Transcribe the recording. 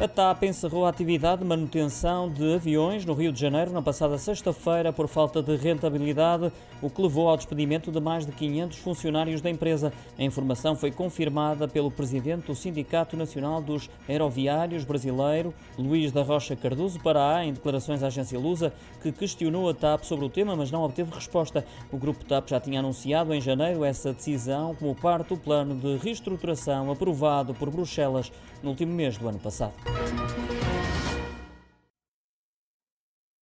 A TAP encerrou a atividade de manutenção de aviões no Rio de Janeiro na passada sexta-feira por falta de rentabilidade, o que levou ao despedimento de mais de 500 funcionários da empresa. A informação foi confirmada pelo presidente do Sindicato Nacional dos Aeroviários brasileiro, Luís da Rocha Cardoso Pará, em declarações à agência Lusa, que questionou a TAP sobre o tema, mas não obteve resposta. O grupo TAP já tinha anunciado em janeiro essa decisão como parte do plano de reestruturação aprovado por Bruxelas no último mês do ano passado. Música